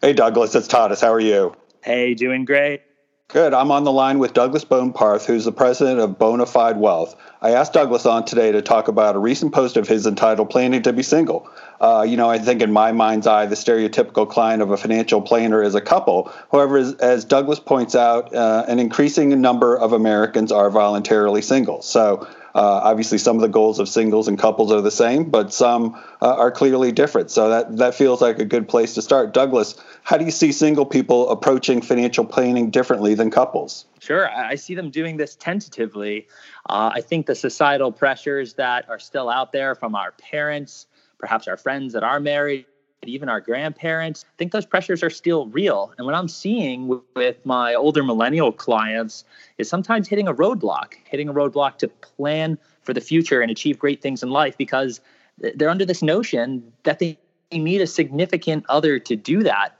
Hey, Douglas, it's Tadas. How are you? Hey, doing great. Good. I'm on the line with Douglas Boneparth, who's the president of Bone Fide Wealth. I asked Douglas on today to talk about a recent post of his entitled Planning to Be Single. Uh, you know, I think in my mind's eye, the stereotypical client of a financial planner is a couple. However, as, as Douglas points out, uh, an increasing number of Americans are voluntarily single. So uh, obviously, some of the goals of singles and couples are the same, but some uh, are clearly different. So that that feels like a good place to start. Douglas, how do you see single people approaching financial planning differently than couples? Sure, I see them doing this tentatively. Uh, I think the societal pressures that are still out there from our parents, perhaps our friends that are married, even our grandparents. I think those pressures are still real. And what I'm seeing with, with, my older millennial clients is sometimes hitting a roadblock, hitting a roadblock to plan for the future and achieve great things in life because they're under this notion that they need a significant other to do that,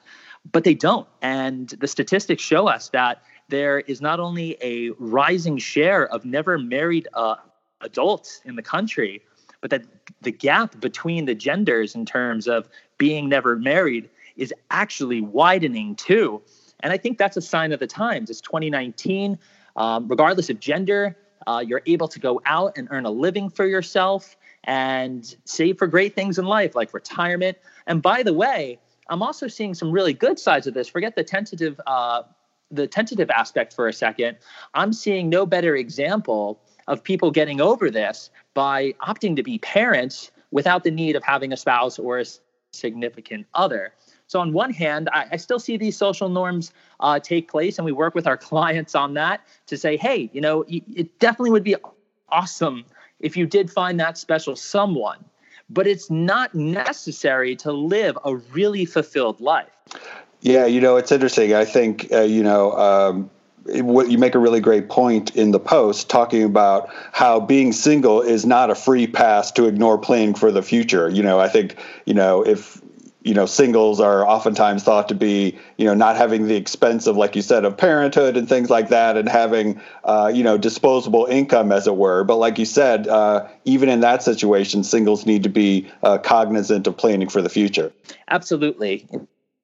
but they don't. And the statistics show us that there is not only a rising share of never married uh, adults in the country, but that the gap between the genders in terms of being never married is actually widening too. And I think that's a sign of the times. It's 2019. Um, regardless of gender, uh, you're able to go out and earn a living for yourself and save for great things in life like retirement. And by the way, I'm also seeing some really good sides of this. Forget the tentative, uh, the tentative aspect for a second. I'm seeing no better example of people getting over this by opting to be parents without the need of having a spouse or a significant other. So, on one hand, I, I still see these social norms uh, take place, and we work with our clients on that to say, hey, you know, it definitely would be awesome if you did find that special someone, but it's not necessary to live a really fulfilled life. Yeah, you know, it's interesting. I think, uh, you know, um, what you make a really great point in the post talking about how being single is not a free pass to ignore planning for the future. You know, I think, you know, if you know singles are oftentimes thought to be you know not having the expense of like you said of parenthood and things like that and having uh, you know disposable income as it were. But like you said uh, even in that situation singles need to be uh, cognizant of planning for the future. Absolutely.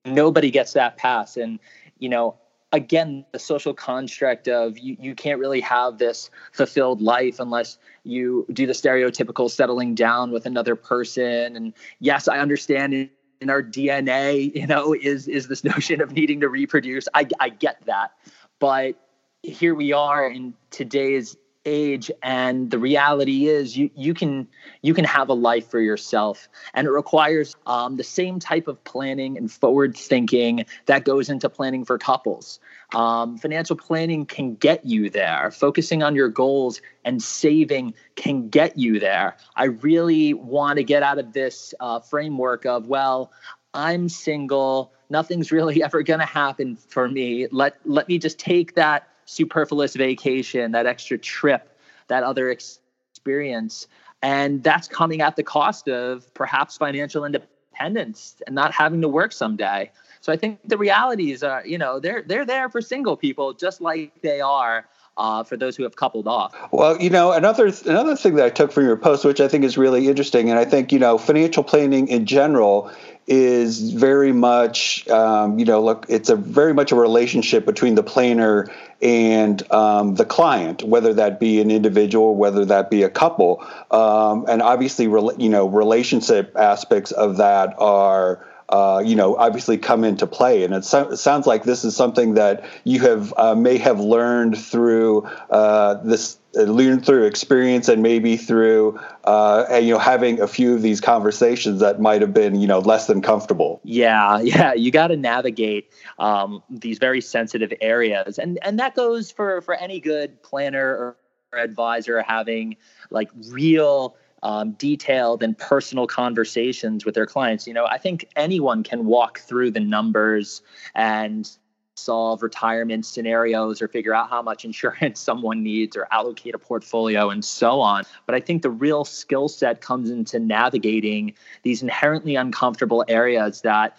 Nobody gets that pass. And you know again the social construct of you, you can't really have this fulfilled life unless you do the stereotypical settling down with another person. And yes i understand in, our dna you know is is this notion of needing to reproduce. I, I get that. But here we are in today's age and the reality is you you can you can have a life for yourself. And it requires um, the same type of planning and forward thinking that goes into planning for couples. Um, financial planning can get you there. Focusing on your goals and saving can get you there. I really want to get out of this uh, framework of well i'm single nothing's really ever going to happen for me. Let let me just take that superfluous vacation, that extra trip, that other experience. And that's coming at the cost of perhaps financial independence and not having to work someday. So I think the realities are, you know, they're they're there for single people just like they are uh, for those who have coupled off. Well, you know, another another thing that I took from your post, which I think is really interesting, and I think you know, financial planning in general is very much, um, you know, look, it's a very much a relationship between the planner and um, the client, whether that be an individual, whether that be a couple, um, and obviously, you know, relationship aspects of that are uh, you know, obviously come into play. And it, so, sounds like this is something that you have uh, may have learned through uh, this, uh, learned through experience, and maybe through uh, you know having a few of these conversations that might have been you know less than comfortable. Yeah, yeah, you got to navigate um, these very sensitive areas, and and that goes for for any good planner or advisor having like real um, detailed and personal conversations with their clients. You know, I think anyone can walk through the numbers and solve retirement scenarios or figure out how much insurance someone needs or allocate a portfolio and so on. But I think the real skill set comes into navigating these inherently uncomfortable areas that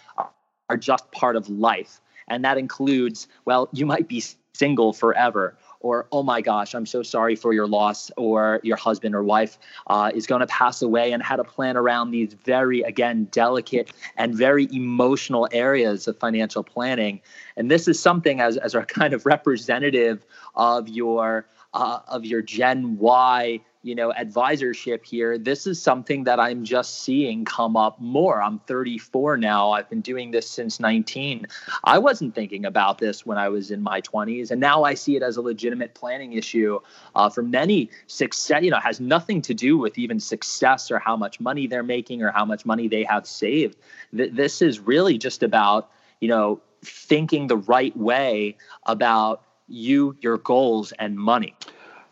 are just part of life. And that includes, well, you might be single forever or oh my gosh i'm so sorry for your loss or your husband or wife uh, is going to pass away and how to plan around these very again delicate and very emotional areas of financial planning. And this is something as, as a kind of representative of your uh, of your gen y you know advisorship here this is something that i'm just seeing come up more. I'm 34 now. I've been doing this since 19 i wasn't thinking about this when i was in my 20s and now i see it as a legitimate planning issue uh, for many success you know has nothing to do with even success or how much money they're making or how much money they have saved. Th- this is really just about you know thinking the right way about you your goals and money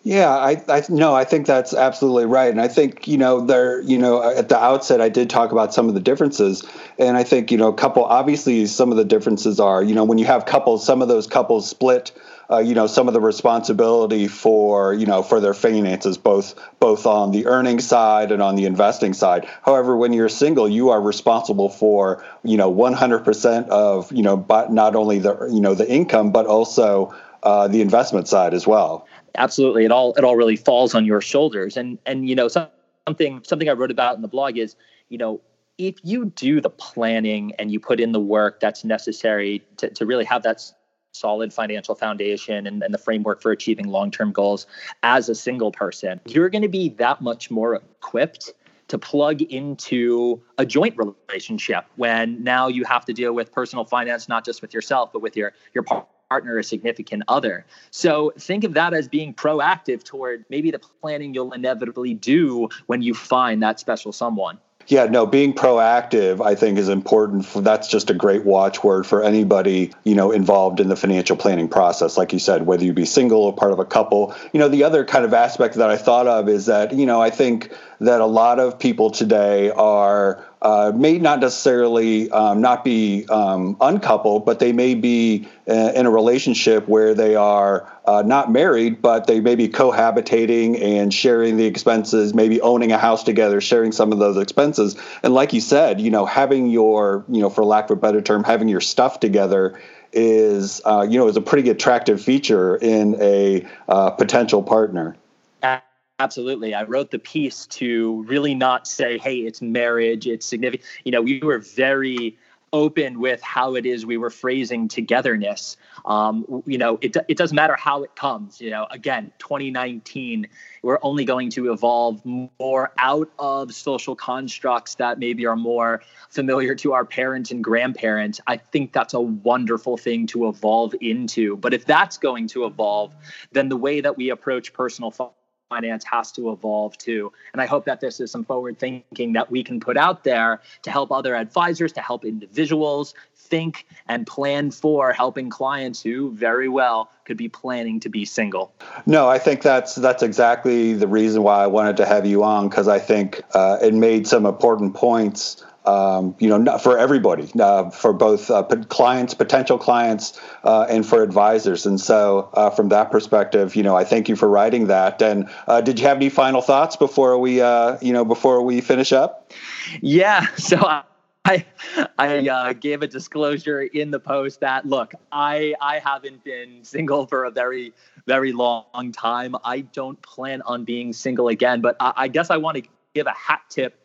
yeah, I, I no, I think that's absolutely right, and I think you know there, you know, at the outset, I did talk about some of the differences, and I think you know, a couple obviously some of the differences are, you know, when you have couples, some of those couples split, uh, you know, some of the responsibility for you know for their finances, both both on the earning side and on the investing side. However, when you're single, you are responsible for you know 100% of you know, but not only the you know the income, but also uh, the investment side as well. Absolutely. It all it all really falls on your shoulders. And and you know something something i wrote about in the blog is you know if you do the planning and you put in the work that's necessary to, to really have that solid financial foundation and, and the framework for achieving long-term goals as a single person you're going to be that much more equipped to plug into a joint relationship when now you have to deal with personal finance not just with yourself but with your your partner or significant other. So think of that as being proactive toward maybe the planning you'll inevitably do when you find that special someone. Yeah, no, being proactive, I think, is important. For, that's just a great watchword for anybody, you know, involved in the financial planning process. Like you said, whether you be single or part of a couple. You know, the other kind of aspect that I thought of is that, you know, I think that a lot of people today are uh, may not necessarily um, not be um, uncoupled, but they may be uh, in a relationship where they are uh, not married, but they may be cohabitating and sharing the expenses, maybe owning a house together, sharing some of those expenses. And like you said, you know, having your, you know, for lack of a better term, having your stuff together is, uh, you know, is a pretty attractive feature in a uh, potential partner. Absolutely. I wrote the piece to really not say, hey, it's marriage, it's significant. You know, we were very open with how it is we were phrasing togetherness. Um, you know, it, it doesn't matter how it comes. You know, again, 2019, we're only going to evolve more out of social constructs that maybe are more familiar to our parents and grandparents. I think that's a wonderful thing to evolve into. But if that's going to evolve, then the way that we approach personal finance has to evolve too. And I hope that this is some forward thinking that we can put out there to help other advisors, to help individuals think and plan for helping clients who very well could be planning to be single. No, I think that's that's exactly the reason why I wanted to have you on because I think uh, it made some important points um, you know, not for everybody, uh, for both uh, clients, potential clients, uh, and for advisors. And so, uh, from that perspective, you know, I thank you for writing that. And uh, did you have any final thoughts before we, uh, you know, before we finish up? Yeah. So. I I uh, gave a disclosure in the post that look, I I haven't been single for a very very long time. I don't plan on being single again, but I, I guess I want to give a hat tip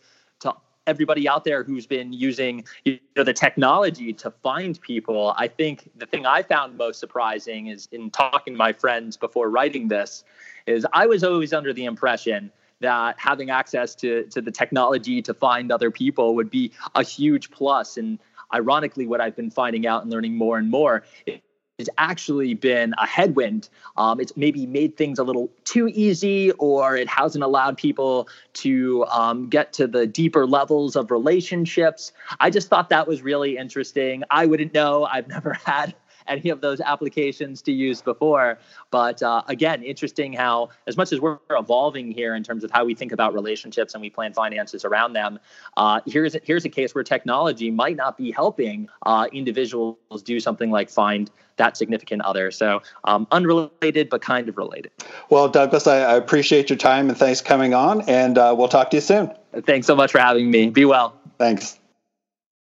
everybody out there who's been using you know, the technology to find people. I think the thing I found most surprising is in talking to my friends before writing this, is I was always under the impression that having access to, to the technology to find other people would be a huge plus. And ironically, what I've been finding out and learning more and more has actually been a headwind. Um, it's maybe made things a little too easy, or it hasn't allowed people to um, get to the deeper levels of relationships. I just thought that was really interesting. I wouldn't know. I've never had any of those applications to use before. But uh, again, interesting how, as much as we're evolving here in terms of how we think about relationships and we plan finances around them, uh, here's here's a case where technology might not be helping uh, individuals do something like find that significant other. So um, unrelated, but kind of related. Well, Douglas, I, I, appreciate your time and thanks coming on, and uh, we'll talk to you soon. Thanks so much for having me. Be well. Thanks.